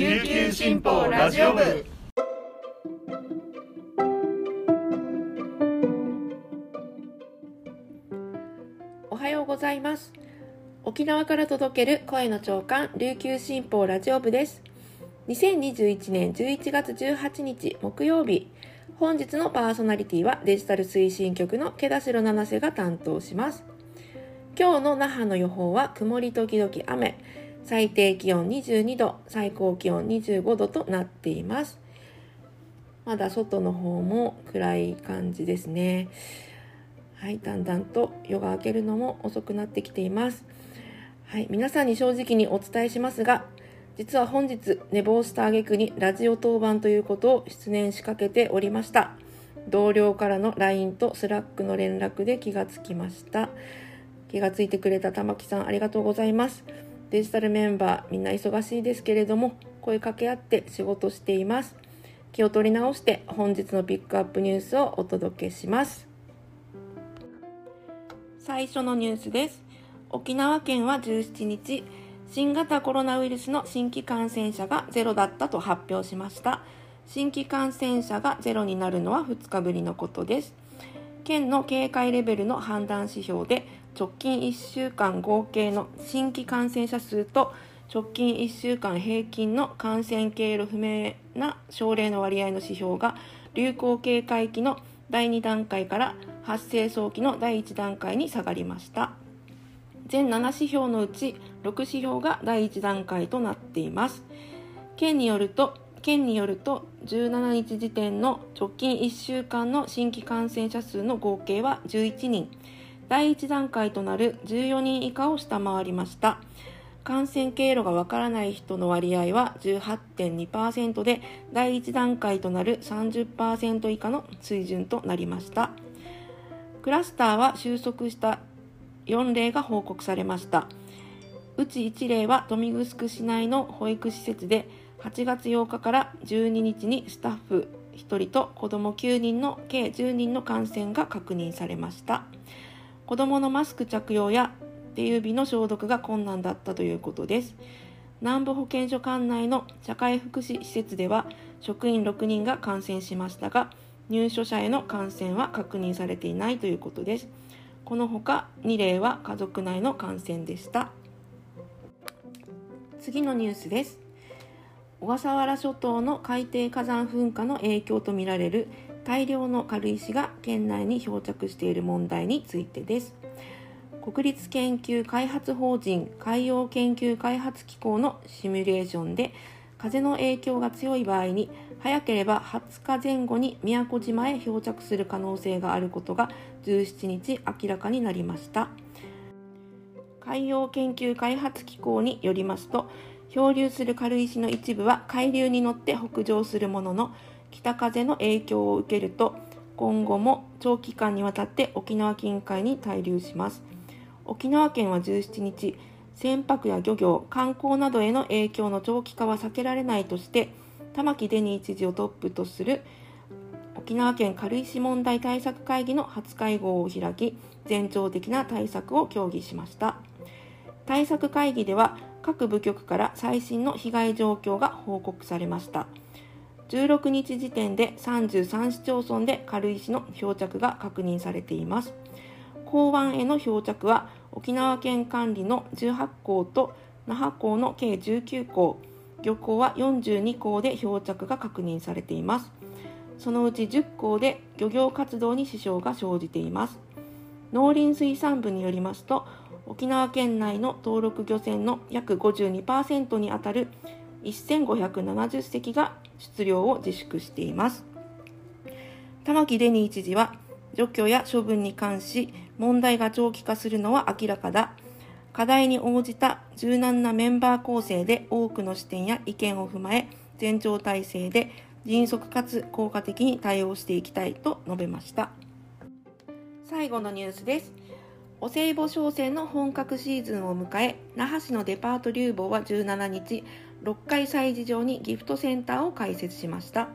琉球新報ラジオ部。おはようございます。沖縄から届ける声の長官琉球新報ラジオ部です。2021年11月18日木曜日本日のパーソナリティはデジタル推進局の毛田代七瀬が担当します。今日の那覇の予報は曇り時々雨。最低気温22度最高気温25度となっています。まだ外の方も暗い感じですね。はいだんだんと夜が明けるのも遅くなってきています。はい皆さんに正直にお伝えしますが実は本日寝坊した挙句にラジオ当番ということを失念しかけておりました。同僚からの LINE と Slack の連絡で気がつきました。気がついてくれた玉木さんありがとうございます。デジタルメンバーみんな忙しいですけれども声かけ合って仕事しています。気を取り直して本日のピックアップニュースをお届けします。最初のニュースです。沖縄県は17日新型コロナウイルスの新規感染者がゼロだったと発表しました。新規感染者がゼロになるのは2日ぶりのことです。県の警戒レベルの判断指標で直近1週間合計の新規感染者数と直近1週間平均の感染経路不明な症例の割合の指標が流行警戒期の第2段階から発生早期の第1段階に下がりました。全7指標のうち6指標が第1段階となっています。県によると県によると17日時点の直近1週間の新規感染者数の合計は11人。第1段階となる14人以下を下回りました。感染経路がわからない人の割合は18.2%で第1段階となる30%以下の水準となりました。クラスターは収束した4例が報告されました。うち1例は豊見城市内の保育施設で8月8日から12日にスタッフ1人と子ども9人の計10人の感染が確認されました。子どものマスク着用や手指の消毒が困難だったということです。南部保健所管内の社会福祉施設では職員6人が感染しましたが入所者への感染は確認されていないということです。このほか2例は家族内の感染でした。次のニュースです。小笠原諸島の海底火山噴火の影響とみられる大量の軽石が県内に漂着している問題についてです。国立研究開発法人海洋研究開発機構のシミュレーションで風の影響が強い場合に早ければ20日前後に宮古島へ漂着する可能性があることが17日明らかになりました。海洋研究開発機構によりますと漂流する軽石の一部は海流に乗って北上するものの北風の影響を受けると今後も長期間にわたって沖縄近海に滞留します。沖縄県は17日船舶や漁業観光などへの影響の長期化は避けられないとして玉城デニー知事をトップとする沖縄県軽石問題対策会議の初会合を開き全庁的な対策を協議しました。対策会議では各部局から最新の被害状況が報告されました。16日時点で33市町村で軽石の漂着が確認されています。港湾への漂着は沖縄県管理の18港と那覇港の計19港。漁港は42港で漂着が確認されています。そのうち10港で漁業活動に支障が生じています。農林水産部によりますと沖縄県内の登録漁船の約52%にあたる1570隻が出漁を自粛しています。玉城デニー知事は除去や処分に関し問題が長期化するのは明らかだ。課題に応じた柔軟なメンバー構成で多くの視点や意見を踏まえ全庁体制で迅速かつ効果的に対応していきたいと述べました。最後のニュースです。お歳暮商戦の本格シーズンを迎え那覇市のデパート流房は17日6階催事場にギフトセンターを開設しました。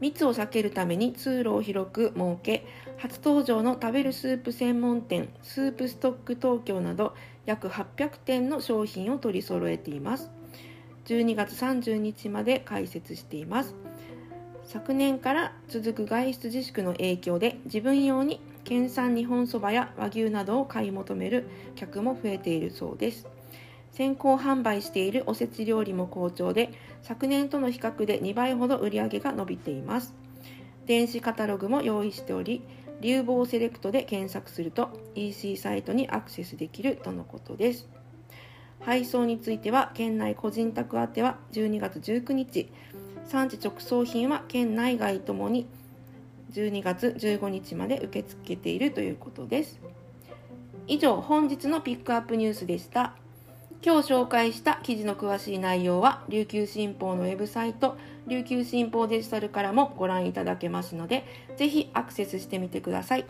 密を避けるために通路を広く設け初登場の食べるスープ専門店スープストック東京など約800点の商品を取り揃えています。12月30日まで開設しています。昨年から続く外出自粛の影響で自分用に県産日本そばや和牛などを買い求める客も増えているそうです。先行販売しているおせち料理も好調で昨年との比較で2倍ほど売り上げが伸びています。電子カタログも用意しており流房セレクトで検索すると EC サイトにアクセスできるとのことです。配送については県内個人宅宛ては12月19日。産地直送品は県内外ともに12月15日まで受け付けているということです。以上本日のピックアップニュースでした。今日紹介した記事の詳しい内容は琉球新報のウェブサイト琉球新報デジタルからもご覧いただけますのでぜひアクセスしてみてください。